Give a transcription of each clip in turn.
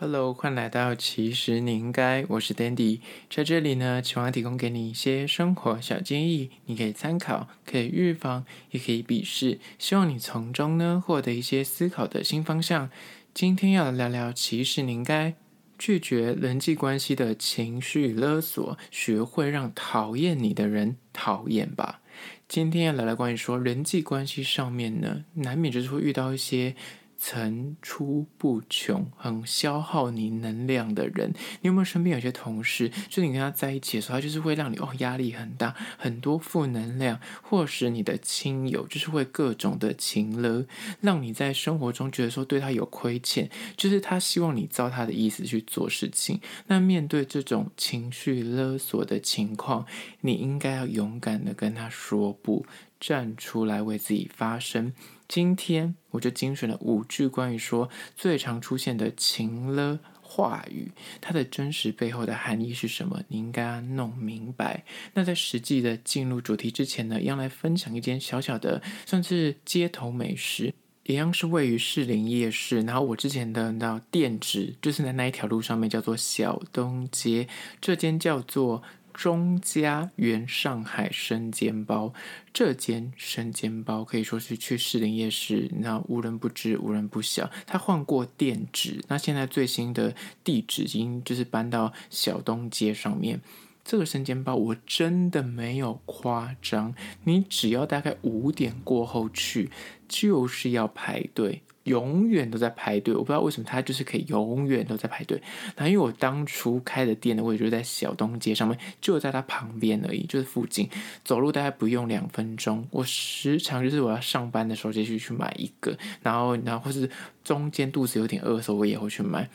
Hello，欢迎来到其实你应该，我是 Dandy，在这里呢，希望提供给你一些生活小建议，你可以参考，可以预防，也可以鄙视，希望你从中呢获得一些思考的新方向。今天要来聊聊，其实你应该拒绝人际关系的情绪勒索，学会让讨厌你的人讨厌吧。今天要来聊关于说人际关系上面呢，难免就是会遇到一些。层出不穷，很消耗你能量的人，你有没有身边有些同事，就你跟他在一起的时候，他就是会让你哦压力很大，很多负能量，或是你的亲友，就是会各种的情勒，让你在生活中觉得说对他有亏欠，就是他希望你照他的意思去做事情。那面对这种情绪勒索的情况，你应该要勇敢的跟他说不，站出来为自己发声。今天我就精选了五句关于说最常出现的情了话语，它的真实背后的含义是什么？你应该弄明白。那在实际的进入主题之前呢，要来分享一间小小的算是街头美食，一样是位于士林夜市。然后我之前的那店址就是在那一条路上面，叫做小东街。这间叫做。中家原上海生煎包，这间生煎包可以说是去士林夜市，那无人不知，无人不晓。他换过店址，那现在最新的地址已经就是搬到小东街上面。这个生煎包我真的没有夸张，你只要大概五点过后去，就是要排队。永远都在排队，我不知道为什么他就是可以永远都在排队。那因为我当初开的店的位置就在小东街上面，就在他旁边而已，就是附近，走路大概不用两分钟。我时常就是我要上班的时候就去去买一个，然后然后或是中间肚子有点饿的时候，我也会去买。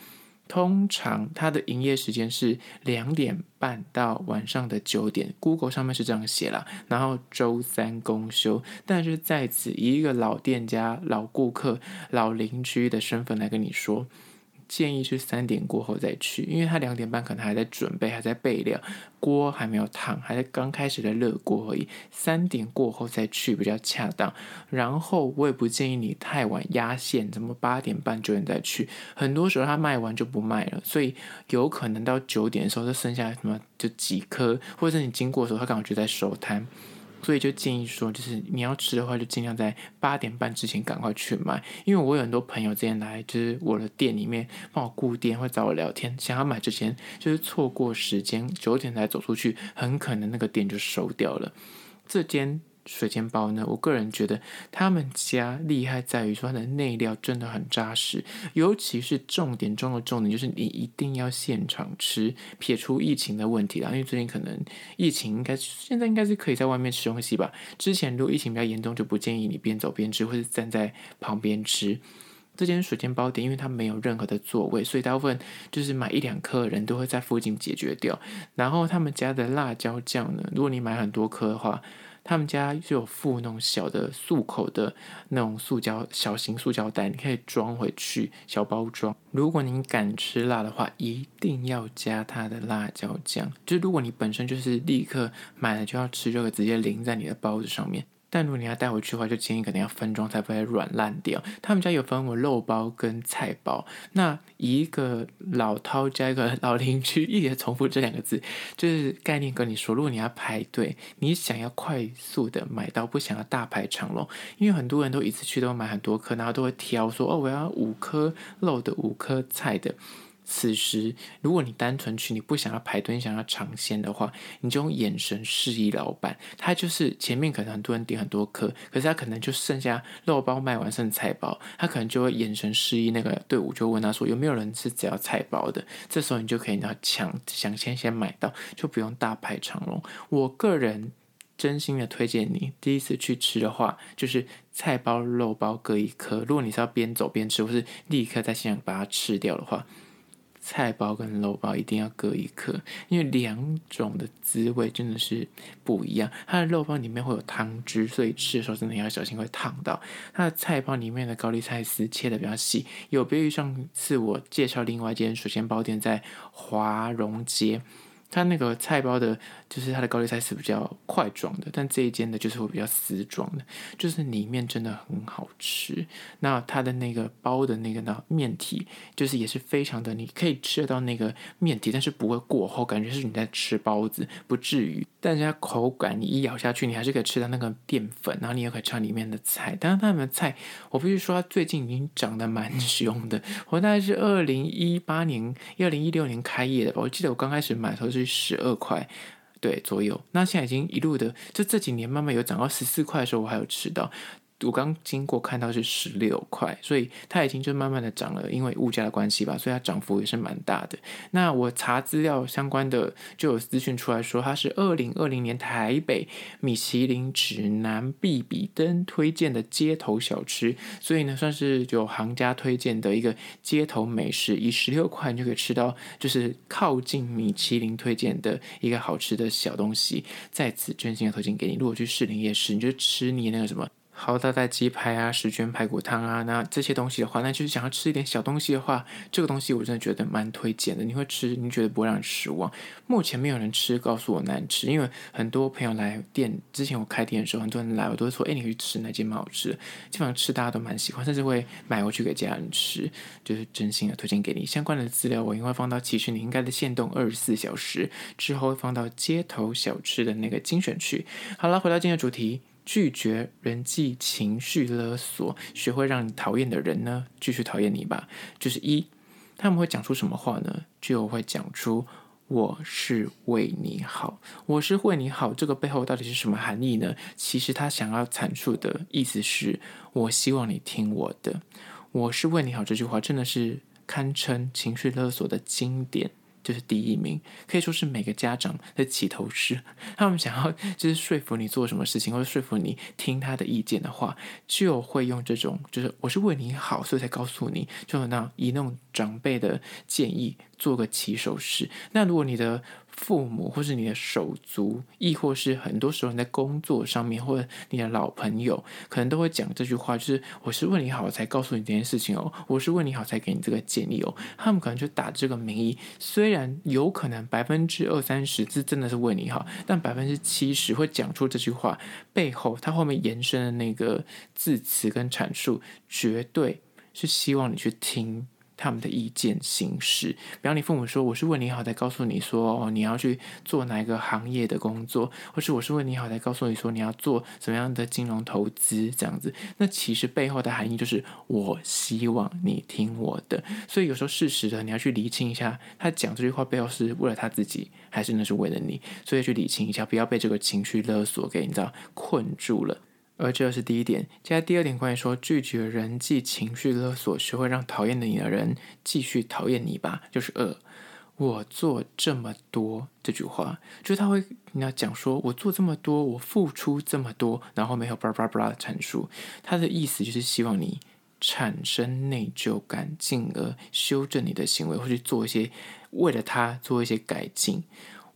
通常它的营业时间是两点半到晚上的九点，Google 上面是这样写了。然后周三公休，但是在此以一个老店家、老顾客、老邻居的身份来跟你说。建议是三点过后再去，因为他两点半可能还在准备，还在备料，锅还没有烫，还在刚开始的热锅而已。三点过后再去比较恰当。然后我也不建议你太晚压线，怎么八点半九点再去？很多时候他卖完就不卖了，所以有可能到九点的时候就剩下什么就几颗，或者是你经过的时候他刚好就在收摊。所以就建议说，就是你要吃的话，就尽量在八点半之前赶快去买。因为我有很多朋友之前来，就是我的店里面帮我顾店，会找我聊天，想要买之前就是错过时间，九点才走出去，很可能那个店就收掉了。这间。水煎包呢，我个人觉得他们家厉害在于说它的内料真的很扎实，尤其是重点中的重点就是你一定要现场吃，撇除疫情的问题啦，因为最近可能疫情应该现在应该是可以在外面吃东西吧。之前如果疫情比较严重，就不建议你边走边吃，或是站在旁边吃。这间水煎包店，因为它没有任何的座位，所以大部分就是买一两颗的人都会在附近解决掉。然后他们家的辣椒酱呢，如果你买很多颗的话。他们家就有附那种小的漱口的那种塑胶小型塑胶袋，你可以装回去小包装。如果你敢吃辣的话，一定要加它的辣椒酱。就如果你本身就是立刻买了就要吃，就会直接淋在你的包子上面。但如果你要带回去的话，就建议可能要分装，才不会软烂掉。他们家有分为肉包跟菜包。那一个老饕加一个老邻居一直重复这两个字，就是概念跟你说，如果你要排队，你想要快速的买到，不想要大排长龙，因为很多人都一次去都买很多颗，然后都会挑说哦，我要五颗肉的，五颗菜的。此时，如果你单纯去，你不想要排队，你想要尝鲜的话，你就用眼神示意老板，他就是前面可能很多人点很多颗，可是他可能就剩下肉包卖完剩菜包，他可能就会眼神示意那个队伍，就问他说有没有人是只要菜包的？这时候你就可以要抢，想先先买到，就不用大排长龙。我个人真心的推荐你，第一次去吃的话，就是菜包、肉包各一颗。如果你是要边走边吃，或是立刻在现场把它吃掉的话。菜包跟肉包一定要各一颗，因为两种的滋味真的是不一样。它的肉包里面会有汤汁，所以吃的时候真的要小心会烫到。它的菜包里面的高丽菜丝切的比较细，有别于上次我介绍另外一间水煎包店在华荣街。它那个菜包的，就是它的高丽菜是比较块状的，但这一间的就是会比较丝状的，就是里面真的很好吃。那它的那个包的那个呢面体，就是也是非常的，你可以吃得到那个面体，但是不会过厚，感觉是你在吃包子，不至于。但是它口感，你一咬下去，你还是可以吃到那个淀粉，然后你也可以吃到里面的菜。但是他们的菜，我必须说，它最近已经长得蛮凶的。我大概是二零一八年、二零一六年开业的吧，我记得我刚开始买的时候是。十二块，对左右。那现在已经一路的，就这几年慢慢有涨到十四块的时候，我还有吃到。我刚经过看到是十六块，所以它已经就慢慢的涨了，因为物价的关系吧，所以它涨幅也是蛮大的。那我查资料相关的就有资讯出来说，它是二零二零年台北米其林指南必比登推荐的街头小吃，所以呢算是有行家推荐的一个街头美食，以十六块你就可以吃到，就是靠近米其林推荐的一个好吃的小东西，在此真心的推荐给你。如果去士林夜市，你就吃你那个什么。好大袋鸡排啊，十全排骨汤啊，那这些东西的话，那就是想要吃一点小东西的话，这个东西我真的觉得蛮推荐的。你会吃，你觉得不会让你失望。目前没有人吃告诉我难吃，因为很多朋友来店之前，我开店的时候，很多人来我都会说，哎，你去吃那间蛮好吃的。基本上吃大家都蛮喜欢，甚至会买回去给家人吃，就是真心的推荐给你。相关的资料我应该放到其实你应该的限动二十四小时之后，放到街头小吃的那个精选区。好了，回到今天主题。拒绝人际情绪勒索，学会让你讨厌的人呢，继续讨厌你吧。就是一，他们会讲出什么话呢？就会讲出“我是为你好”，“我是为你好”这个背后到底是什么含义呢？其实他想要阐述的意思是我希望你听我的，“我是为你好”这句话真的是堪称情绪勒索的经典。就是第一名，可以说是每个家长的起头式。他们想要就是说服你做什么事情，或者说服你听他的意见的话，就会用这种，就是我是为你好，所以才告诉你，就那以那种长辈的建议做个起手式。那如果你的父母，或是你的手足，亦或是很多时候你在工作上面，或者你的老朋友，可能都会讲这句话，就是我是为你好才告诉你这件事情哦，我是为你好才给你这个建议哦。他们可能就打这个名义，虽然有可能百分之二三十这真的是为你好，但百分之七十会讲出这句话背后，他后面延伸的那个字词跟阐述，绝对是希望你去听。他们的意见行事，比方你父母说我是为你好，才告诉你说哦，你要去做哪一个行业的工作，或是我是为你好，才告诉你说你要做什么样的金融投资这样子。那其实背后的含义就是我希望你听我的。所以有时候适时的你要去理清一下，他讲这句话背后是为了他自己，还是那是为了你？所以去理清一下，不要被这个情绪勒索给你知道困住了。而这是第一点，接下来第二点，关于说拒绝人际情绪勒索，学会让讨厌的你的人继续讨厌你吧。就是二，我做这么多这句话，就是他会你要讲说，我做这么多，我付出这么多，然后没有巴拉巴拉巴拉的阐述，他的意思就是希望你产生内疚感，进而修正你的行为，或去做一些为了他做一些改进。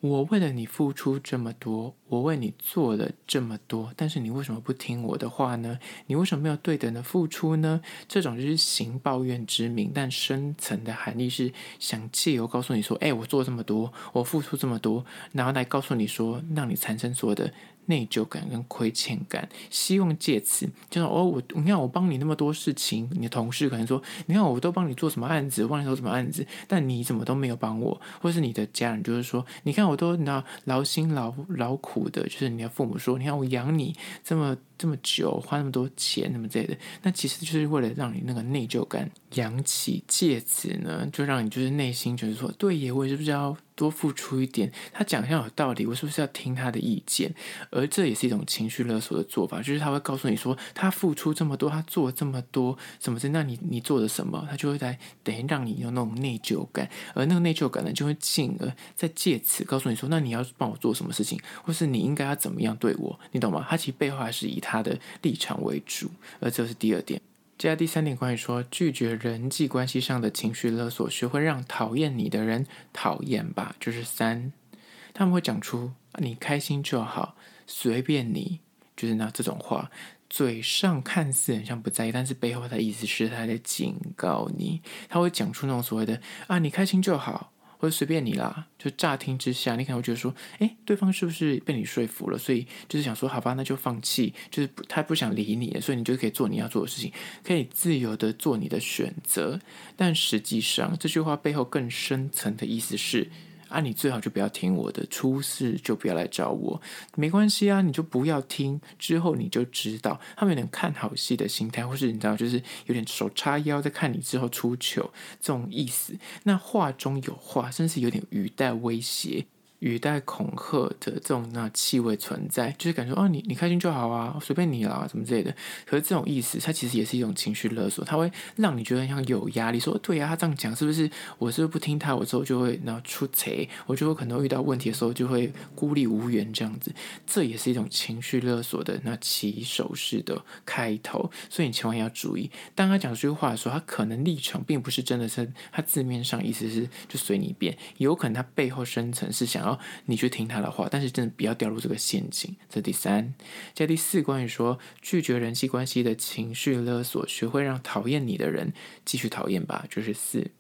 我为了你付出这么多，我为你做了这么多，但是你为什么不听我的话呢？你为什么没有对等的付出呢？这种就是行抱怨之名，但深层的含义是想借由告诉你说：“哎，我做这么多，我付出这么多，然后来告诉你说，让你产生所有的。”内疚感跟亏欠感，希望借此就是哦，我你看我帮你那么多事情，你的同事可能说，你看我都帮你做什么案子，帮你做什么案子，但你怎么都没有帮我，或是你的家人就是说，你看我都你知道劳心劳劳苦的，就是你的父母说，你看我养你这么这么久，花那么多钱，那么之类的，那其实就是为了让你那个内疚感扬起，借此呢，就让你就是内心就是说，对耶，我也是不是要。多付出一点，他讲一下有道理，我是不是要听他的意见？而这也是一种情绪勒索的做法，就是他会告诉你说，他付出这么多，他做了这么多，什么的，那你你做了什么？他就会在等于让你有那种内疚感，而那个内疚感呢，就会进而再借此告诉你说，那你要帮我做什么事情，或是你应该要怎么样对我，你懂吗？他其实背后还是以他的立场为主，而这是第二点。接下来第三点，关于说拒绝人际关系上的情绪勒索，学会让讨厌你的人讨厌吧。就是三，他们会讲出你开心就好，随便你，就是那这种话，嘴上看似很像不在意，但是背后的意思是他在警告你。他会讲出那种所谓的啊，你开心就好，或者随便你啦。就乍听之下，你可能会觉得说，诶，对方是不是被你说服了？所以就是想说，好吧，那就放弃，就是他不想理你，所以你就可以做你要做的事情，可以自由的做你的选择。但实际上，这句话背后更深层的意思是。啊，你最好就不要听我的，出事就不要来找我，没关系啊，你就不要听，之后你就知道，他们有点看好戏的心态，或是你知道，就是有点手叉腰在看你之后出糗这种意思。那话中有话，甚至有点语带威胁。语带恐吓的这种那气味存在，就是感觉哦，你你开心就好啊，随便你啦，什么之类的。可是这种意思，它其实也是一种情绪勒索，它会让你觉得像有压力。说对呀、他这样讲是不是？我是不是不听他，我之后就会那出贼，我就会可能遇到问题的时候就会孤立无援这样子。这也是一种情绪勒索的那起手式的开头，所以你千万要注意。当他讲这句话的时候，他可能立场并不是真的是他字面上意思是就随你便，有可能他背后深层是想要。然后你去听他的话，但是真的不要掉入这个陷阱。这第三，在第四，关于说拒绝人际关系的情绪勒索，学会让讨厌你的人继续讨厌吧。就是四，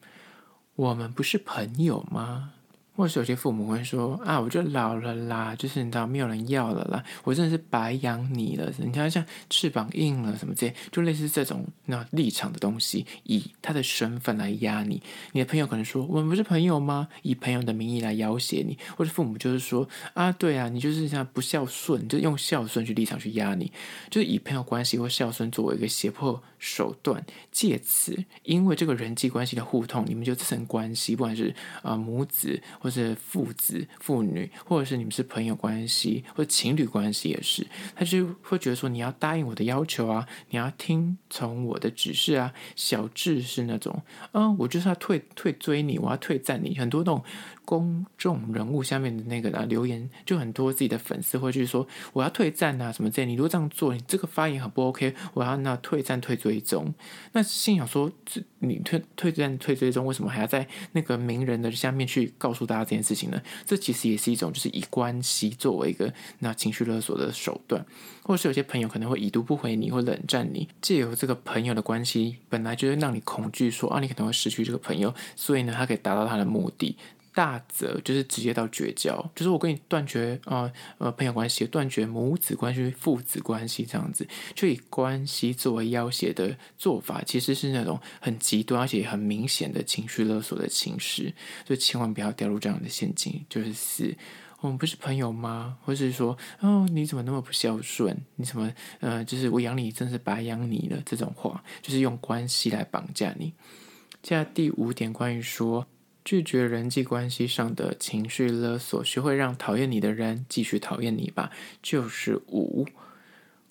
我们不是朋友吗？或是有些父母会说啊，我就老了啦，就是你知道没有人要了啦，我真的是白养你了。你看像翅膀硬了什么这些，就类似这种那立场的东西，以他的身份来压你。你的朋友可能说我们不是朋友吗？以朋友的名义来要挟你，或者父母就是说啊，对啊，你就是像不孝顺，就用孝顺去立场去压你，就是以朋友关系或孝顺作为一个胁迫手段，借此因为这个人际关系的互通，你们就这层关系，不管是啊、母子或者父子、父女，或者是你们是朋友关系或者情侣关系也是，他就会觉得说你要答应我的要求啊，你要听从我的指示啊。小智是那种，啊，我就是要退退追你，我要退赞你，很多那种。公众人物下面的那个啊留言，就很多自己的粉丝会去说，我要退战啊什么之类。你如果这样做，你这个发言很不 OK，我要那退战退追踪。那心想说，你退退战退追踪，为什么还要在那个名人的下面去告诉大家这件事情呢？这其实也是一种，就是以关系作为一个那情绪勒索的手段，或者是有些朋友可能会已读不回你，或冷战你，借由这个朋友的关系，本来就会让你恐惧说啊，你可能会失去这个朋友，所以呢，他可以达到他的目的。大则就是直接到绝交，就是我跟你断绝啊呃，朋友关系，断绝母子关系、父子关系这样子，就以关系作为要挟的做法，其实是那种很极端而且很明显的情绪勒索的情绪，就千万不要掉入这样的陷阱。就是四，我们不是朋友吗？或是说哦，你怎么那么不孝顺？你怎么呃，就是我养你真是白养你了？这种话就是用关系来绑架你。接下来第五点，关于说。拒绝人际关系上的情绪勒索，学会让讨厌你的人继续讨厌你吧。就是五，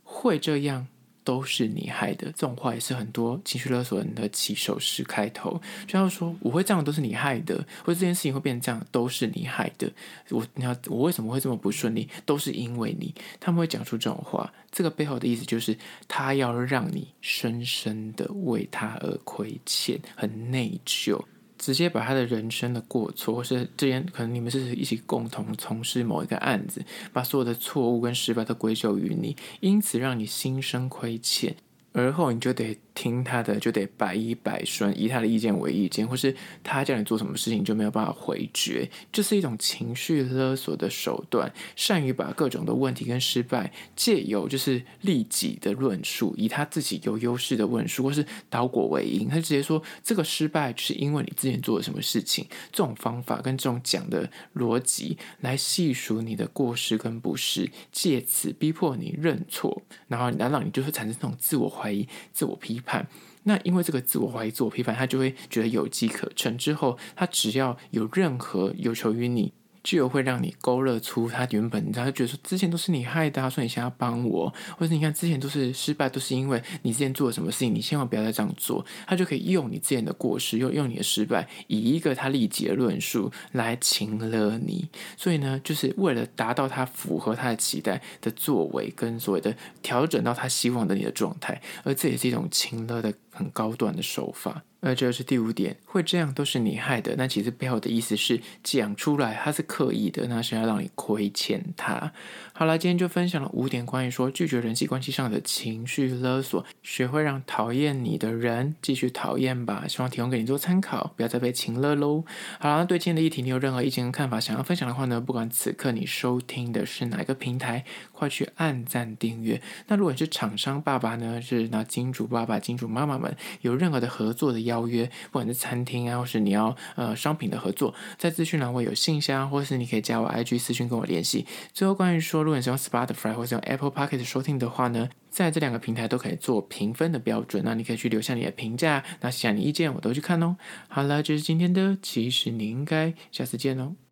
会这样都是你害的。这种话也是很多情绪勒索人的起手式开头，就要说我会这样都是你害的，或者这件事情会变成这样都是你害的。我你要我为什么会这么不顺利，都是因为你。他们会讲出这种话，这个背后的意思就是他要让你深深的为他而亏欠，很内疚。直接把他的人生的过错，或是之前可能你们是一起共同从事某一个案子，把所有的错误跟失败都归咎于你，因此让你心生亏欠，而后你就得。听他的就得百依百顺，以他的意见为意见，或是他叫你做什么事情就没有办法回绝，这是一种情绪勒索的手段。善于把各种的问题跟失败借由就是利己的论述，以他自己有优势的论述，或是倒果为因，他直接说这个失败是因为你之前做了什么事情。这种方法跟这种讲的逻辑来细数你的过失跟不是，借此逼迫你认错，然后难让你就会产生这种自我怀疑、自我批。判那因为这个自我怀疑、自我批判，他就会觉得有机可乘。之后，他只要有任何有求于你。就会让你勾勒出他原本，他觉得说之前都是你害的，所以你想要帮我，或者你看之前都是失败，都是因为你之前做了什么事情，你千万不要再这样做。他就可以用你之前的过失，用用你的失败，以一个他利己的论述来情勒你。所以呢，就是为了达到他符合他的期待的作为，跟所谓的调整到他希望的你的状态，而这也是一种情勒的很高端的手法。而这是第五点，会这样都是你害的。那其实背后的意思是讲出来他是刻意的，那是要让你亏欠他。好了，今天就分享了五点关于说拒绝人际关系上的情绪勒索，学会让讨厌你的人继续讨厌吧。希望提供给你做参考，不要再被情勒喽。好了，那对今天的议题你有任何意见跟看法想要分享的话呢，不管此刻你收听的是哪个平台，快去按赞订阅。那如果你是厂商爸爸呢，是那金主爸爸、金主妈妈们有任何的合作的邀约，不管是餐厅啊，或是你要呃商品的合作，在资讯栏会有信箱，或是你可以加我 IG 私讯跟我联系。最后，关于说，如果你是用 Spotify 或是用 Apple Podcast 收听的话呢，在这两个平台都可以做评分的标准，那你可以去留下你的评价，那写下你意见，我都去看哦。好了，这是今天的，其实你应该下次见哦。